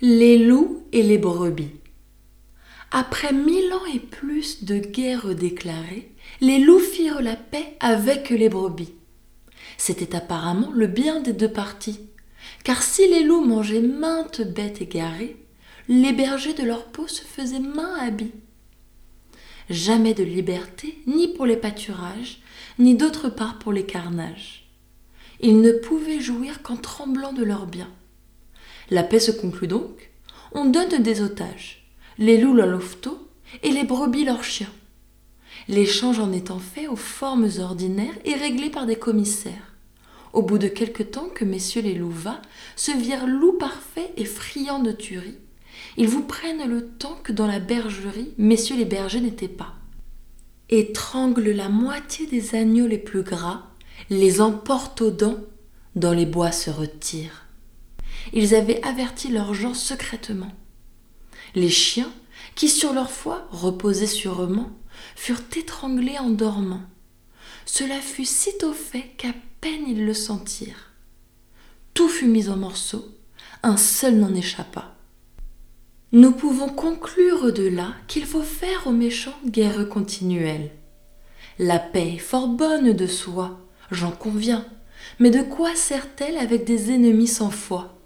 Les loups et les brebis. Après mille ans et plus de guerres déclarées, les loups firent la paix avec les brebis. C'était apparemment le bien des deux parties, car si les loups mangeaient maintes bêtes égarées, les bergers de leur peau se faisaient main habits. Jamais de liberté, ni pour les pâturages, ni d'autre part pour les carnages. Ils ne pouvaient jouir qu'en tremblant de leurs biens. La paix se conclut donc. On donne des otages, les loups leurs louveteaux et les brebis leurs chiens. L'échange en étant fait aux formes ordinaires et réglé par des commissaires. Au bout de quelque temps que messieurs les louvats se virent loups parfaits et friands de tuerie, ils vous prennent le temps que dans la bergerie, messieurs les bergers n'étaient pas. Étranglent la moitié des agneaux les plus gras, les emportent aux dents, dans les bois se retirent ils avaient averti leurs gens secrètement. Les chiens, qui sur leur foi reposaient sûrement, furent étranglés en dormant. Cela fut sitôt fait qu'à peine ils le sentirent. Tout fut mis en morceaux, un seul n'en échappa. Nous pouvons conclure de là qu'il faut faire aux méchants guerre continuelle. La paix est fort bonne de soi, j'en conviens, mais de quoi sert-elle avec des ennemis sans foi?